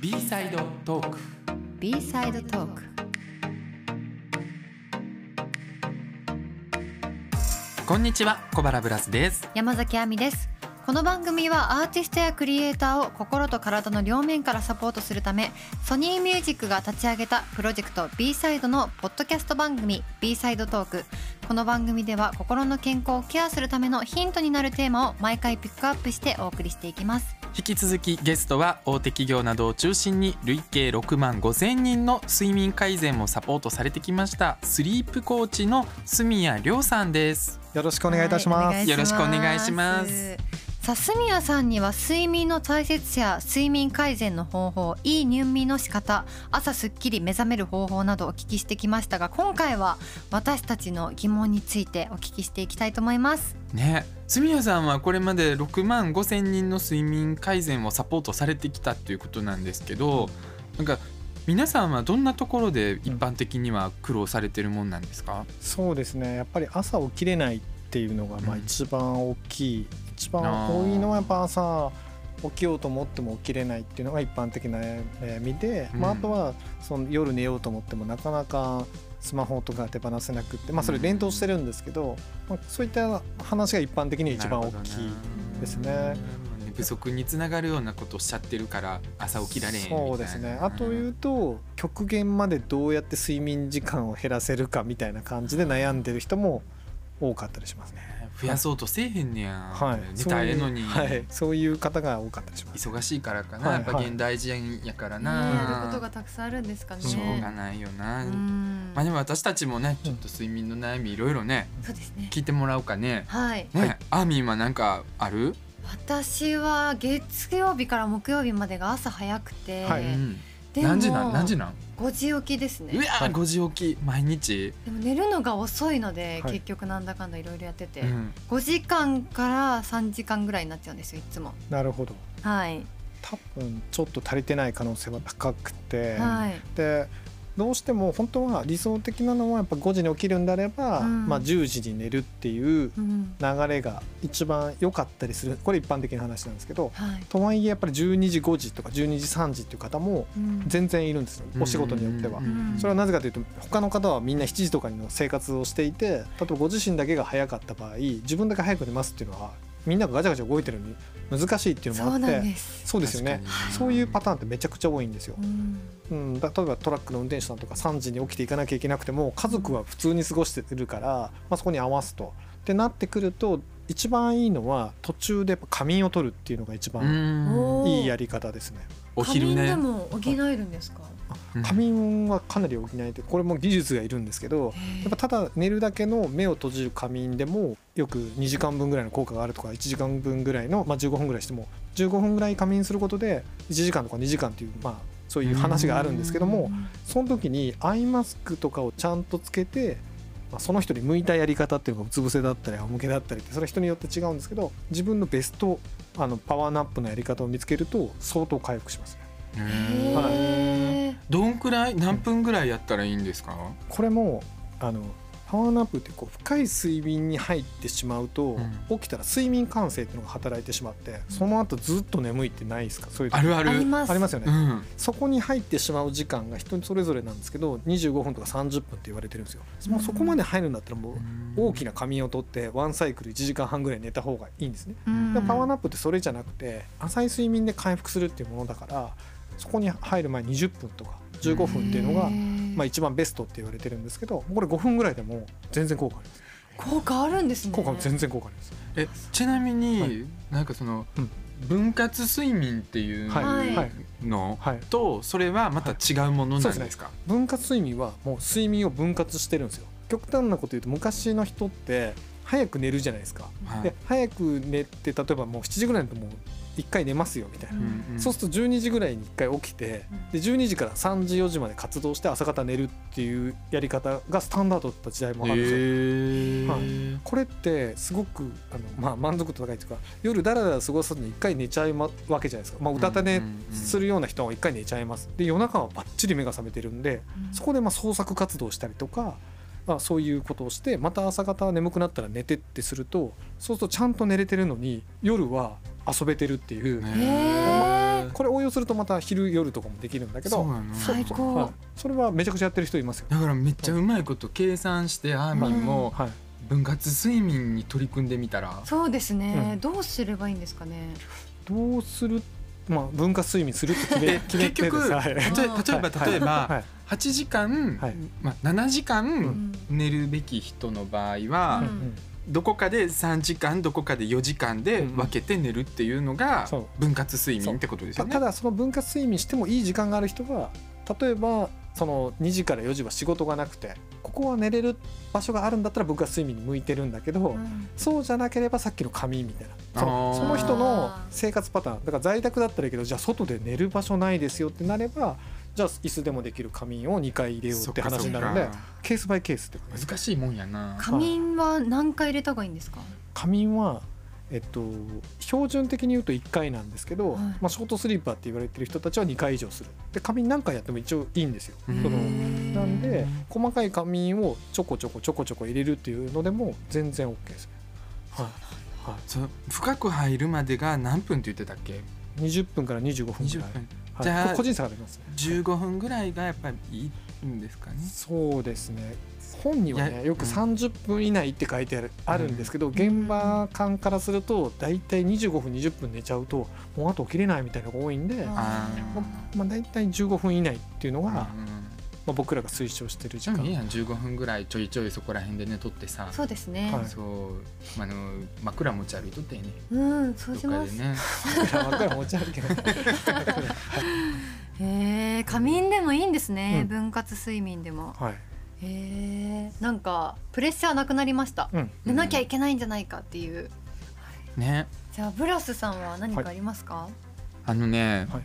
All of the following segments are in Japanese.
B サイドトーク B サイドトークこんにちは小原ブラスです。山崎亜美です。この番組はアーティストやクリエイターを心と体の両面からサポートするためソニーミュージックが立ち上げたプロジェクト B サイドのポッドキャスト番組 B サイドトークこの番組では心の健康をケアするためのヒントになるテーマを毎回ピックアップしてお送りしていきます引き続きゲストは大手企業などを中心に累計6万5千人の睡眠改善をサポートされてきましたスリープコーチの住谷亮さんです。よろしくお願いいたします。はいよろしくお願いしますさあ住谷さんには睡眠の大切さや睡眠改善の方法いい入眠の仕方朝すっきり目覚める方法などお聞きしてきましたが今回は私たちの疑問についてお聞きしていきたいと思います。ね住谷さんはこれまで6万5千人の睡眠改善をサポートされてきたっていうことなんですけどなんか皆さんはどんなところで一般的には苦労されてるもんなんですか、そうですね。やっぱり朝起きれないっていうのがまあうん。一番大きい、一番多いのはやっぱ朝起きようと思っても起きれないっていうのが一般的な悩みで、まああうんとはその夜寝ようと思ってもなかなかスマホとか手放せなくって、まあそれ連動してるんですけど、まあそういった話が一般的には一番大きいですね。寝不足につながるようなことをおっしゃってるから朝起きられへんみたいな。そうですね。あと言うと極限までどうやって睡眠時間を減らせるかみたいな感じで悩んでる人も多かったりしますね。増やそうとせえへんねやん、はい、寝たらええのに、そういうはい、そういう方が多かったりします。忙しいからかな、はいやっぱ現代人やからな、ねやることがたくさんあるんですかね。しょうがないよな、うん。まあでも私たちもねちょっと睡眠の悩みいろいろねそうですね。聞いてもらおうかね。はい。ね、はい。アーミンはなんかある、私は月曜日から木曜日までが朝早くて、はい。うん。でも何時なん？何時なん？5時起きですね。うわはい。5時起き毎日、でも寝るのが遅いので、はい。結局なんだかんだいろいろやってて、うん。5時間から3時間ぐらいになっちゃうんですよいつも。なるほど。はい、多分ちょっと足りてない可能性は高くて、はい。でどうしても本当は理想的なのはやっぱ5時に起きるんであれば、うん。まあ10時に寝るっていううん。流れが一番良かったりする。これ一般的な話なんですけどはい。とはいえやっぱり12時5時とか12時3時っていう方もうん。全然いるんですよお仕事によっては。うん。うん。それはなぜかというと他の方はみんな7時とかの生活をしていて例えばご自身だけが早かった場合自分だけ早く寝ますっていうのはみんながガチャガチャ動いてるのに難しいっていうのもあってそうなんです、そうですよね。そういうパターンってめちゃくちゃ多いんですよ。う。ん。うん、だ例えばトラックの運転手さんとか3時に起きていかなきゃいけなくても家族は普通に過ごしてるから、まあ、そこに合わすと。ってなってくると一番いいのは途中でやっぱ仮眠を取るっていうのが一う番いいやり方ですね。お昼寝。仮眠でも補えるんですか、うん仮眠はかなり補えてこれも技術がいるんですけどやっぱただ寝るだけの目を閉じる仮眠でもよく2時間分ぐらいの効果があるとか1時間分ぐらいの、まあ、15分ぐらいしても15分ぐらい仮眠することで1時間とか2時間っていう、まあ、そういう話があるんですけどもその時にアイマスクとかをちゃんとつけて、まあ、その人に向いたやり方っていうのがうつ伏せだったり仰向けだったりってそれは人によって違うんですけど自分のベストあのパワーナップのやり方を見つけると相当回復しますね。うんへーどんくらい何分ぐらいやったらいいんですか、これもあのパワーナップってこう深い睡眠に入ってしまうと、う起きたら睡眠感性っていうのが働いてしまってその後ずっと眠いってないですか？そういう時。あるある。あります。ありますよね、うん。そこに入ってしまう時間が人それぞれなんですけど25分とか30分って言われてるんですよ。もうそこまで入るんだったらもう大きな仮眠をとってワンサイクル1時間半ぐらい寝た方がいいんですね。パワーナップってそれじゃなくて浅い睡眠で回復するっていうものだからそこに入る前20分とか15分っていうのが、まあ、一番ベストって言われてるんですけどこれ5分ぐらいでも全然効果あります。効果あるんですね。効果全然効果あります。えちなみに、はい。なんかその、うん。分割睡眠っていうはいはい。はい。のはい。とそれはまた違うものなんですか、分割睡眠はもう睡眠を分割してるんですよ。極端なこと言うと昔の人って早く寝るじゃないですか、はい。で早く寝て例えばもう7時ぐらいだともう1回寝ますよみたいな、うんうん。そうすると12時ぐらいに1回起きてで12時から3時4時まで活動して朝方寝るっていうやり方がスタンダードだった時代もあるんですよ、へー。はこれってすごくあの、まあ、満足度高いというか夜だらだら過ごさずに1回寝ちゃうわけじゃないですか、まあ、うたた寝するような人は1回寝ちゃいます。で夜中はバッチリ目が覚めてるんでそこでまあ創作活動をしたりとかまあ、そういうことをしてまた朝方眠くなったら寝てってするとそうするとちゃんと寝れてるのに夜は遊べてるっていう、へー。これ応用するとまた昼夜とかもできるんだけど最高。はい、それはめちゃくちゃやってる人いますよ。だからめっちゃうまいこと計算してアーミンもはい、分割睡眠に取り組んでみたら。そうですね、うん。どうすればいいんですかね。どうする？まあ分割睡眠するって決め決めて結局はい。例え例えば例えばはい。8時間、はい。まあ、7時う間ん。寝るべき人の場合は、うんどこかで3時間どこかで4時間で分けて寝るっていうのが分割睡眠ってことですよね。たただその分割睡眠してもいい時間がある人は例えばその2時から4時は仕事がなくてここは寝れる場所があるんだったら分割睡眠に向いてるんだけど、うん。そうじゃなければさっきの仮眠みたいな。そのその人の生活パターン。だから在宅だったらいいけどじゃあ外で寝る場所ないですよってなればじゃあ椅子でもできる仮眠を2回入れようって話になるんでケースバイケースって難しいもんやな。仮眠は何回入れた方がいいんですか？仮眠はえっと、標準的に言うと1回なんですけど、はい。まあ、ショートスリーパーって言われてる人たちは2回以上する。で仮眠何回やっても一応いいんですよ。そうん。のなんで細かい仮眠をちょこちょこちょこちょこ入れるっていうのでも全然 OK です。ね、はい。はそう深く入るまでが何分って言ってたっけ？い、20分から25分ぐ20らい、分はい、じゃあ個人差がありますね。15分ぐらいがやっぱりいいんですかね。そうですね。本にはいねやよくうん。30分以内って書いてある,、んですけど現場感からすると大体25分20分寝ちゃうともうあと起きれないみたいなのが多いんで、まあまあ、大体15分以内っていうのが、うんまあ、僕らが推奨してる時間。じゃあいいやん15分ぐらいちょいちょいそこら辺で寝とってさ。そうですね、はい。そう。あの枕持ち歩いとってね。うんそうどします、ね。枕持ち歩けない。へえ仮眠でもいいんですね、うん。分割睡眠でも。はい、へえなんかプレッシャーなくなりました、うん、寝なきゃいけないんじゃないかっていう。ね。じゃあブラスさんは何かありますか、あのね、はい。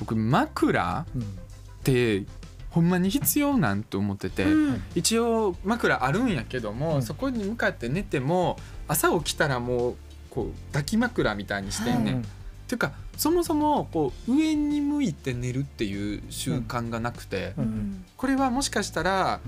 僕枕うん。ってほんまに必要なんと思ってて、うん。一応枕あるんやけども、うん。そこに向かって寝ても朝起きたらもうこう抱き枕みたいにしてんねん。うんっていうかそもそもこう上に向いて寝るっていう習慣がなくて、うんうん。これはもしかしたら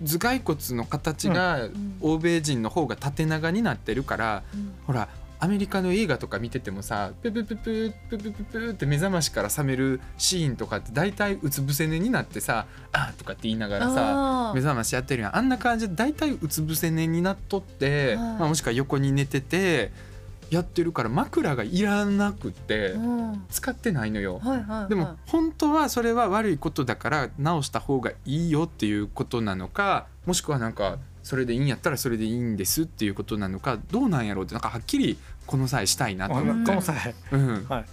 頭蓋骨の形がん。欧米人の方が縦長になってるから、うん。ほらアメリカの映画とか見ててもさププププププププって目覚ましから覚めるシーンとかって大体うつ伏せ寝になってさ「あ」とかって言いながらさ目覚ましやってるやん。あんな感じで大体うつ伏せ寝になっとって、はい。まあ、もしくは横に寝ててやってるから枕がいらなくってうん。使ってないのよ。でも本当はそれは悪いことだから直した方がいいよっていうことなのかもしくはなんかそれでいいんやったらそれでいいんですっていうことなのかどうなんやろうってなんかはっきりこの際したいなと。あ思ってのこの。際。うん。はい、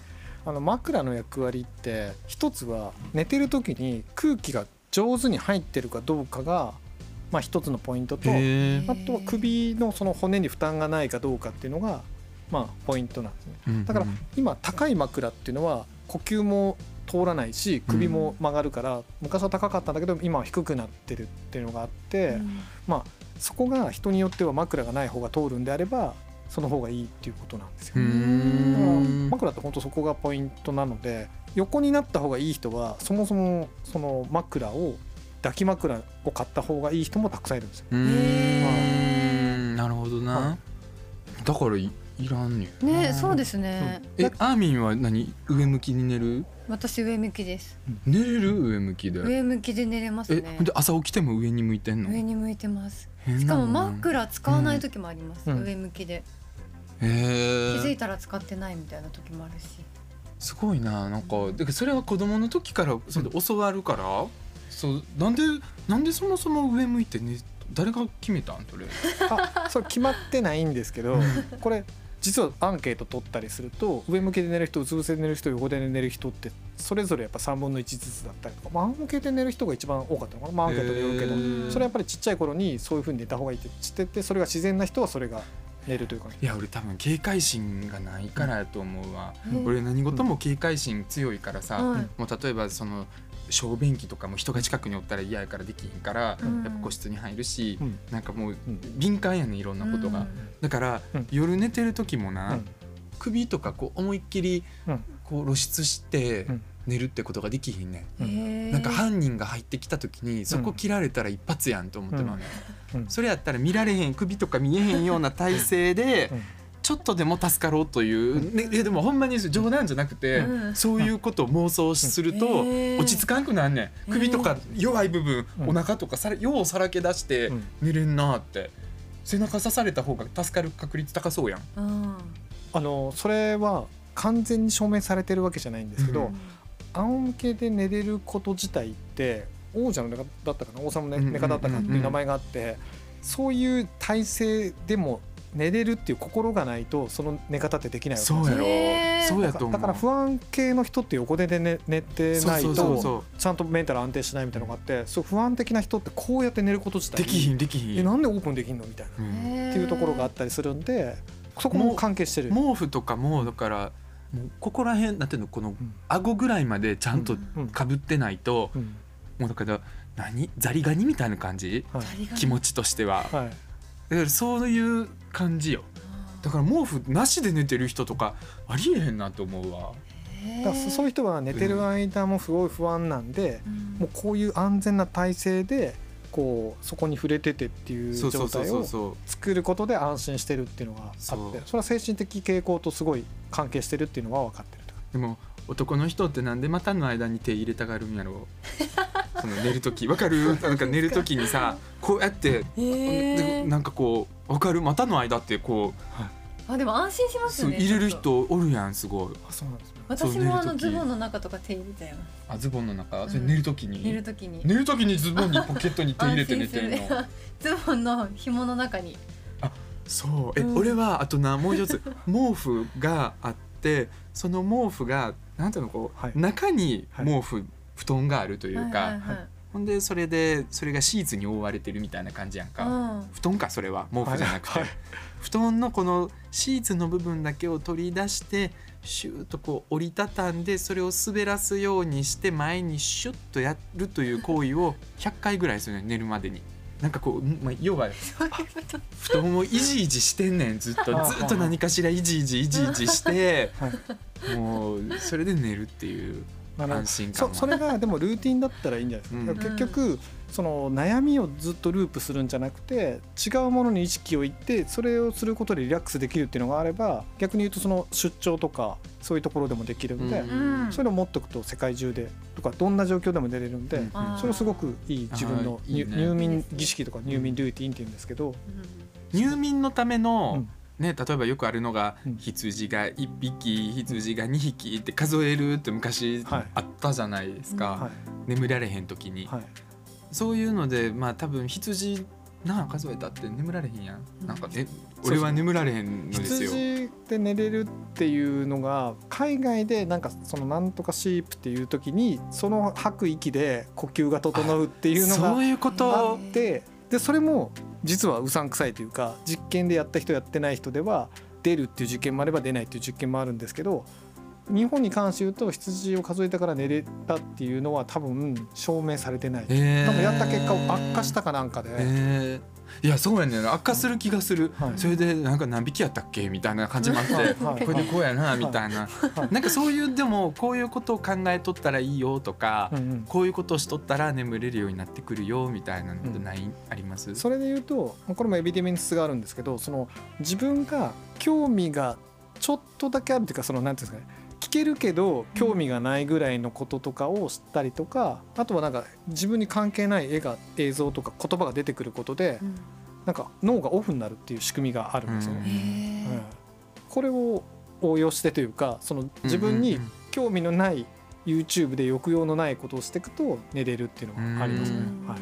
あの枕の役割って一つは寝てる時に空気が上手に入ってるかどうかが、まあ、一つのポイントとあとは首のその骨に負担がないかどうかっていうのが、まあ、ポイントなんですね。うんだからうん今高い枕っていうのは呼吸も通らないし首も曲がるから、昔は高かったんだけど今は低くなってるっていうのがあって、うん。まあそこが人によっては枕がない方が通るんであればその方がいいっていうことなんですよ。う。ーだからん枕って本当そこがポイントなので横になった方がいい人はそもそもその枕を抱き枕を買った方がいい人もたくさんいるんですよ。うー。んなるほどな、はだからいいらんねん。ねそうですね、えアーミンは何？上向きに寝る？私上向きです。寝れる？上向きで。上向きで寝れますえねで朝起きても上に向いてんの？上に向いてます。変なのしかも枕使わない時もあります、うん。上向きで気づいたら使ってないみたいな時もあるし。すごいななんか。だそれは子供の時からそれで教わるから、そうなんでなんでそもそも上向いてね誰が決めたん？それ。あそれ決まってないんですけどこれ実はアンケート取ったりすると上向きで寝る人うつ伏せで寝る人横で寝る人ってそれぞれやっぱ3分の1ずつだったりとか、まあ、仰向けで寝る人が一番多かったのかな、まあ、アンケートでよるけど、それはやっぱりちっちゃい頃にそういうふうに寝た方がいいって知っててそれが自然な人はそれが寝るという感じいや俺多分警戒心がないからやと思うわ、うん。俺何事も警戒心強いからさ、はい。もう例えばその小便器とかも人が近くにおったら嫌やからできひんから、うん。やっぱ個室に入るし、うん。なんかもううん。敏感やねんいろんなことが、うん。だから、うん。夜寝てる時もな、うん。首とかこう思いっきりうん。こう露出してうん寝るってことができひんねん、なんか犯人が入ってきた時にそこ切られたら一発やんと思ってまうねん、うん。それやったら見られへん首とか見えへんような体勢でうん。ちょっとでも助かろうという、ね、いやでもほんまに冗談じゃなくて、うん。そういうことを妄想すると落ち着かんくなんねん。首とか弱い部分、うん。お腹とかさらようさらけ出してうん。寝れんなって。背中刺された方が助かる確率高そうやん。うんあのそれは完全に証明されてるわけじゃないんですけど、うん仰向けで寝れること自体って王者の寝方だったかな？王様の寝方だったかっていう名前があってそういう体勢でも寝れるっていう心がないとその寝方ってできないわけそうやろ。へー。そうやと思う。だから不安系の人って横で寝寝てないとそちゃんとメンタル安定しないみたいなのがあってそう不安的な人ってこうやって寝ること自体。うできひんできひん。えなんでオープンできんの？みたいな。っていうところがあったりするんでそこも関係してる。毛布とかもだからもうここら辺なんていうのこのうん。顎ぐらいまでちゃんとうん。かぶってないと、うん。もうだから何？ザリガニみたいな感じ？はい。気持ちとしては。はい。だからそういう感じよ。だから毛布なしで寝てる人とかありえへんなと思うわ。だからそういう人は寝てる間もすごい不安なんで、もうこういう安全な体勢でこうそこに触れててっていうそうそうそう状態を作ることで安心してるっていうのがあってそそうれは精神的傾向とすごい関係してるっていうのは分かってると。でも男の人ってなんで股の間に手入れたがるんやろ その寝る時。わかる？なんか寝る時にさこうやってでなんかこうわかる？股の間ってこうあでも安心しますよね入れる人おるやんすごい。あそうなんですね。私もあのズボンの中とか手入れちゃいますあズボンの中？ん。それ寝る時に、寝るときに。寝る時にズボンにポケットに手入れて寝て るの ズボンの紐の中にそう。え、うん。俺はあとなもう一つ毛布があってその毛布がなんていうのこう、はい。中に毛布、布団があるというか、はい。はいはいほんでそれでそれがシーツに覆われてるみたいな感じやんか、うん。布団かそれは毛布じゃなくて、はい。布団のこのシーツの部分だけを取り出してシューッとこう折りたたんでそれを滑らすようにして前にシュッとやるという行為を100回ぐらいするね寝るまでに。なんかこう、まあ、要は そういうこと布団をいじいじしてんねんずっと。あずっと何かしらいじいじいじいじして はい。もうそれで寝るっていう安心感は。そそれがでもルーティンだったらいいんじゃない？ですか、うん。結局その悩みをずっとループするんじゃなくて違うものに意識をいってそれをすることでリラックスできるっていうのがあれば逆に言うとその出張とかそういうところでもできるんで、うん。うん。そういうのを持っておくと世界中でとかどんな状況でも出れるんで、うん。それすごくいい自分の入眠儀式とか入眠ルーティンっていうんですけど、入眠のための、うん。ね、例えばよくあるのが、うん。羊が1匹羊が2匹って数えるって昔はい。あったじゃないですか、はい。眠られへん時に、はい、そういうのでまあ多分羊なあ数えたって眠られへんやん、うん。なんかえ俺は眠られへんのですよ。羊で寝れるっていうのが海外でなんかそのなんとかシープっていう時にその吐く息で呼吸が整うっていうのがそういうこあとってでそれも実はうさんくさいというか実験でやった人やってない人では出るっていう実験もあれば出ないっていう実験もあるんですけど日本に関して言うと羊を数えたから寝れたっていうのは多分証明されてない。えー。多分やった結果悪化したかなんかで、えー。いやそうやねんな。悪化する気がする、はい。それでなんか何匹やったっけみたいな感じもあって、これでこうやなみたいな、はい。なんかそういうでもこういうことを考えとったらいいよとか、うんうん。こういうことをしとったら眠れるようになってくるよみたいなのってない、あります？それで言うとこれもエビデメンスがあるんですけどその自分が興味がちょっとだけあるっていうかそのなんていうんですかね聞けるけど興味がないぐらいのこととかを知ったりとかあとはなんか自分に関係ない絵が映像とか言葉が出てくることでなんか脳がオフになるっていう仕組みがあるんですようん。ね。うん。これを応用してというかその自分に興味のない YouTube で抑揚のないことをしていくと寝れるっていうのがありますね。はい。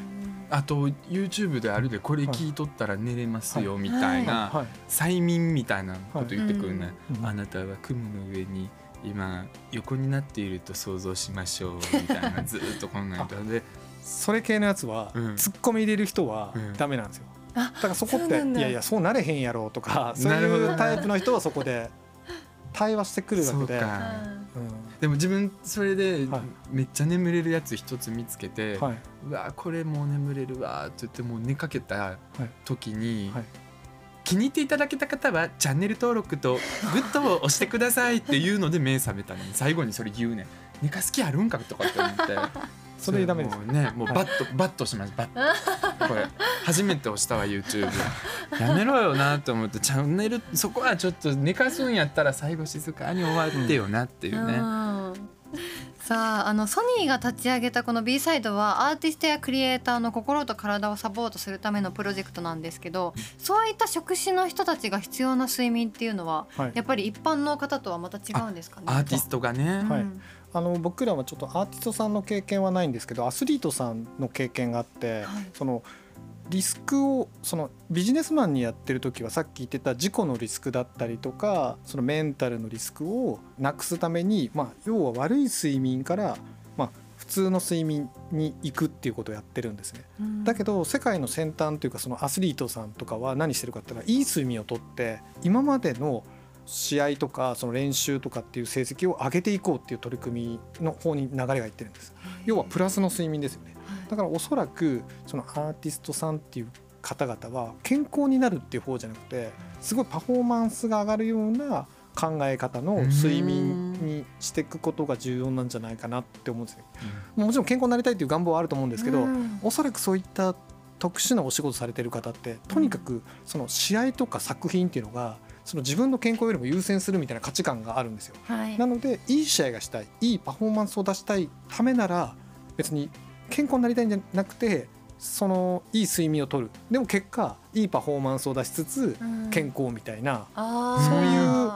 あと YouTube であるでこれ聞いとったら寝れますよみたいなはい。催眠みたいなこと言ってくるね、うん。あなたは雲の上に今横になっていると想像しましょうみたいなずっとこんなんでそれ系のやつは、うん。ツッコミ入れる人はうん。ダメなんですよ、あだからそこっていやいやそうなれへんやろとかそうなるほど。いうタイプの人はそこで対話してくるわけで、でも自分それではい。めっちゃ眠れるやつ一つ見つけて、んはい。うわこれもう眠れるわって言ってもう寝かけた時に、はい気に入っていただけた方はチャンネル登録とグッドを押してくださいっていうので目覚めたのに最後にそれ言うねん。寝かす気あるんかとかって思って。それダメです。もうねもうバッとバッとします。バッこれ初めて押したわ YouTube やめろよなと思ってチャンネルそこはちょっと寝かすんやったら最後静かに終わってよなっていうね、うん さああのソニーが立ち上げたこの B サイドはアーティストやクリエイターの心と体をサポートするためのプロジェクトなんですけどそういった職種の人たちが必要な睡眠っていうのははい。やっぱり一般の方とはまた違うんですかねアーティストがね、うんはい。あの僕らはちょっとアーティストさんの経験はないんですけどアスリートさんの経験があって、はい。そのリスクをそのビジネスマンにやってる時はさっき言ってた事故のリスクだったりとかそのメンタルのリスクをなくすために、まあ、要は悪い睡眠から、まあ、普通の睡眠に行くっていうことをやってるんですね。うん。だけど世界の先端というかそのアスリートさんとかは何してるかっていうのはいい睡眠をとって今までの試合とかその練習とかっていう成績を上げていこうっていう取り組みの方に流れがいってるんです。要はプラスの睡眠ですよね。はいだからおそらくそのアーティストさんっていう方々は健康になるっていう方じゃなくてすごいパフォーマンスが上がるような考え方の睡眠にしていくことが重要なんじゃないかなって思うんですよ。もちろん健康になりたいっていう願望はあると思うんですけど、うん。おそらくそういった特殊なお仕事されてる方ってとにかくその試合とか作品っていうのがその自分の健康よりも優先するみたいな価値観があるんですよ。はい。なのでいい試合がしたいいいパフォーマンスを出したいためなら別に健康になりたいんじゃなくてそのいい睡眠をとる。でも結果いいパフォーマンスを出しつつうん。健康みたいな。そういう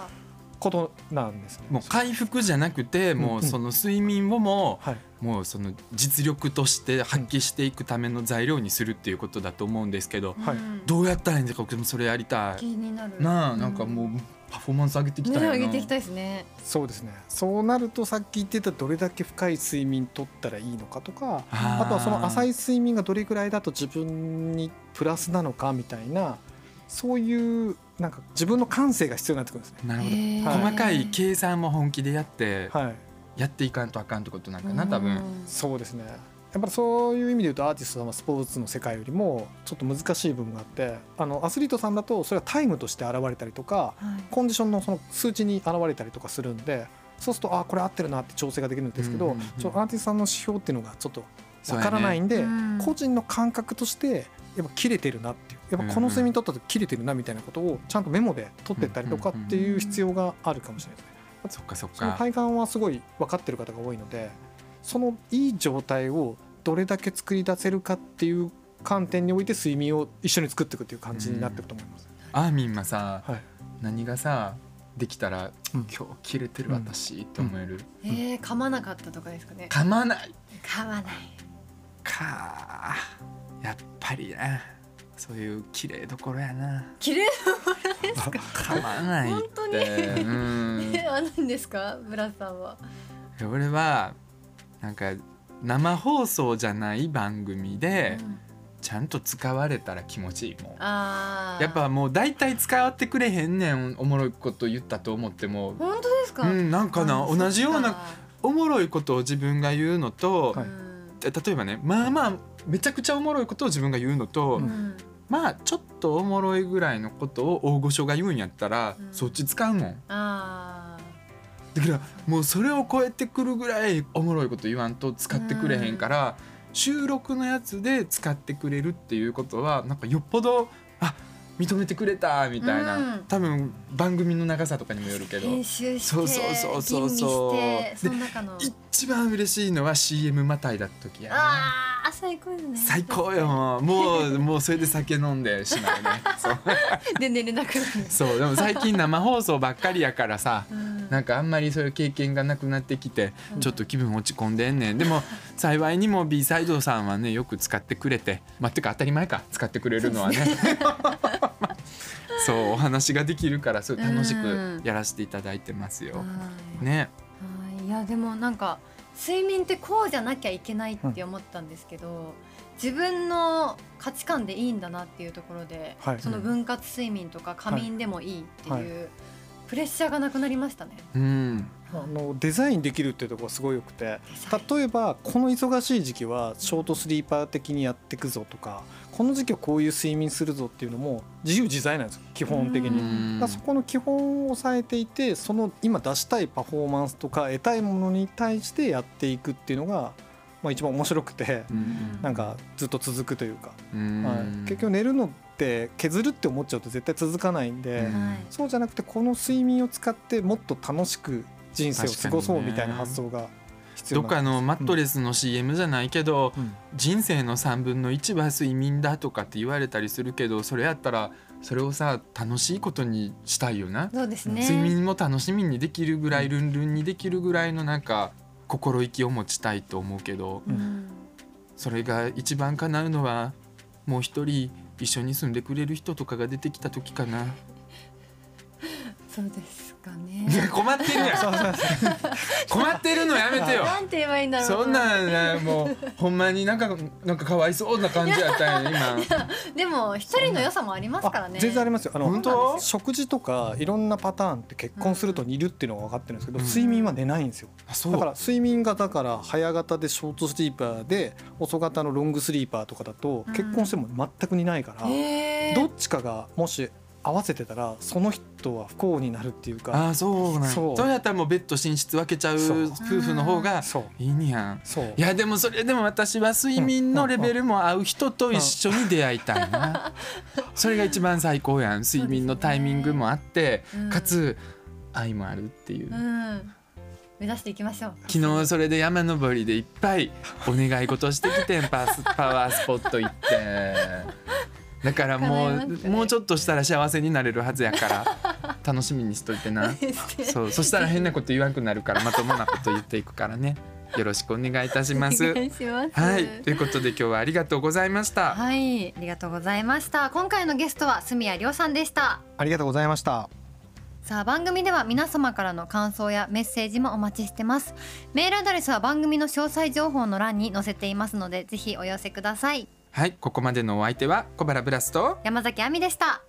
ことなんですね。もう回復じゃなくてもうその睡眠をもはい。もうその実力として発揮していくための材料にするっていうことだと思うんですけどはい。うんどうやったらいいんですか僕もそれやりた気いになる。なあなんかもうパフォーマンス上げていきたいねな上げていきたいですね。そうですね。そうなるとさっき言ってたどれだけ深い睡眠とったらいいのかとかあとはその浅い睡眠がどれぐらいだと自分にプラスなのかみたいなそういうなんか自分の感性が必要になってくるんですね。なるほど。細かい計算も本気でやってはい、やっていかんとあかんってことなんかな多分。そうですね。やっぱりそういう意味で言うとアーティストさんはスポーツの世界よりもちょっと難しい部分があってあのアスリートさんだとそれはタイムとして現れたりとかはい。コンディションのその数値に現れたりとかするんでそうするとあこれ合ってるなって調整ができるんですけど、うんうんうん。そのアーティストさんの指標っていうのがちょっとわからないんで、うん個人の感覚としてやっぱ切れてるなっていうやっぱこの睡眠取った時切れてるなみたいなことをちゃんとメモで取ってったりとかっていう必要があるかもしれないですね。そっかそっそのか体感はすごい分かってる方が多いのでそのいい状態をどれだけ作り出せるかっていう観点において睡眠を一緒に作っていくっていう感じになっていくと思います。アーミンはさはい、何がさできたらうん。今日切れてる私って思える？えー、噛まなかったとかですかね。噛まない。噛まない。かやっぱりなそういう綺麗どころやな。綺麗噛まないって。本当に？うん。えあるんですか？ブラさんは。俺はなんか生放送じゃない番組でうん。ちゃんと使われたら気持ちいいもんやっぱもう大体使ってくれへんねんおもろいこと言ったと思っても。本当ですか？うんなんかなあ同じようなおもろいことを自分が言うのと、はいうん。例えばねまあまあめちゃくちゃおもろいことを自分が言うのと、うんまあちょっとおもろいぐらいのことを大御所が言うんやったら、うん。そっち使うもん。あだからもうそれを超えてくるぐらいおもろいこと言わんと使ってくれへんから、収録のやつで使ってくれるっていうことはなんかよっぽどあ認めてくれたみたいな、うん。多分番組の長さとかにもよるけーど。編集してそうそうそうそうそう。吟味してその中の。一番嬉しいのは CM またいだった時やな最高ですね。最高よ。もうもうそれで酒飲んでしまうね。そう。で寝れなくなる。そう。でも最近生放送ばっかりやからさうん。なんかあんまりそういう経験がなくなってきてうん。ちょっと気分落ち込んでんねん。でも幸いにも B サイドさんはねよく使ってくれてまあてか当たり前か。使ってくれるのはね。そうお話ができるからすごい楽しくやらせていただいてますよ。はい。ね。はい。いやでもなんか睡眠ってこうじゃなきゃいけないって思ったんですけど、自分の価値観でいいんだなっていうところで、はい。その分割睡眠とか仮眠でもいいっていう、はいプレッシャーがなくなりましたね。うん。あのデザインできるっていうところがすごいよくて。例えばこの忙しい時期はショートスリーパー的にやっていくぞとかこの時期はこういう睡眠するぞっていうのも自由自在なんですよ。基本的うに。ん。だそこの基本を抑えていてその今出したいパフォーマンスとか得たいものに対してやっていくっていうのがまあ、一番面白くて。うん。なんかずっと続くというか、うん。はい、結局寝るのって削るって思っちゃうと絶対続かないんで、そうじゃなくてこの睡眠を使ってもっと楽しく人生を過ごそうみたいな発想が必要どっかのマットレスの CM じゃないけど、うん。人生の3分の1は睡眠だとかって言われたりするけどそれやったらそれをさ楽しいことにしたいよな、そうですね。睡眠も楽しみにできるぐらいルンルンにできるぐらいのなんか心意気を持ちたいと思うけどうん。それが一番叶うのはもう一人一緒に住んでくれる人とかが出てきた時かな。そうです。かね。困ってるやん。困ってるのやめてよ。なんて言えばいいんだろうそんなもうほんまになんかなんかかわいそうな感じやったんや今。でも一人の良さもありますからね。全然ありますよ。あの本当？食事とかいろんなパターンって結婚すると似るっていうのが分かってるんですけど、うん。睡眠は寝ないんですよ。あそう。だから睡眠がだから早型でショートスリーパーで遅型のロングスリーパーとかだとうん。結婚しても全く似ないから、どっちかがもし合わせてたらその人は不幸になるっていうか。ああそうなんそう。やったらもうベッド寝室分けちゃう夫婦の方がいいんやん。そう。いやでもそれでも私は睡眠のレベルも合う人と一緒に出会いたいな。それが一番最高やん。睡眠のタイミングもあってうん。かつ愛もあるっていう。うん。目指していきましょう。昨日それで山登りでいっぱいお願い事してきてん。パスパワースポット行ってだからも叶います。ねうもうちょっとしたら幸せになれるはずやから 楽しみにしといてな。そうそしたら変なこと言わんくなるからまともなこと言っていくからね。よろしくお願いいたします。お願いします。はい。ということで今日はありがとうございました。はい。ありがとうございました。今回のゲストは住谷亮さんでした。ありがとうございました。さあ番組では皆様からの感想やメッセージもお待ちしてます。メールアドレスは番組の詳細情報の欄に載せていますのでぜひお寄せくださいはいここまでのお相手は小原ブラスと山崎亜美でした。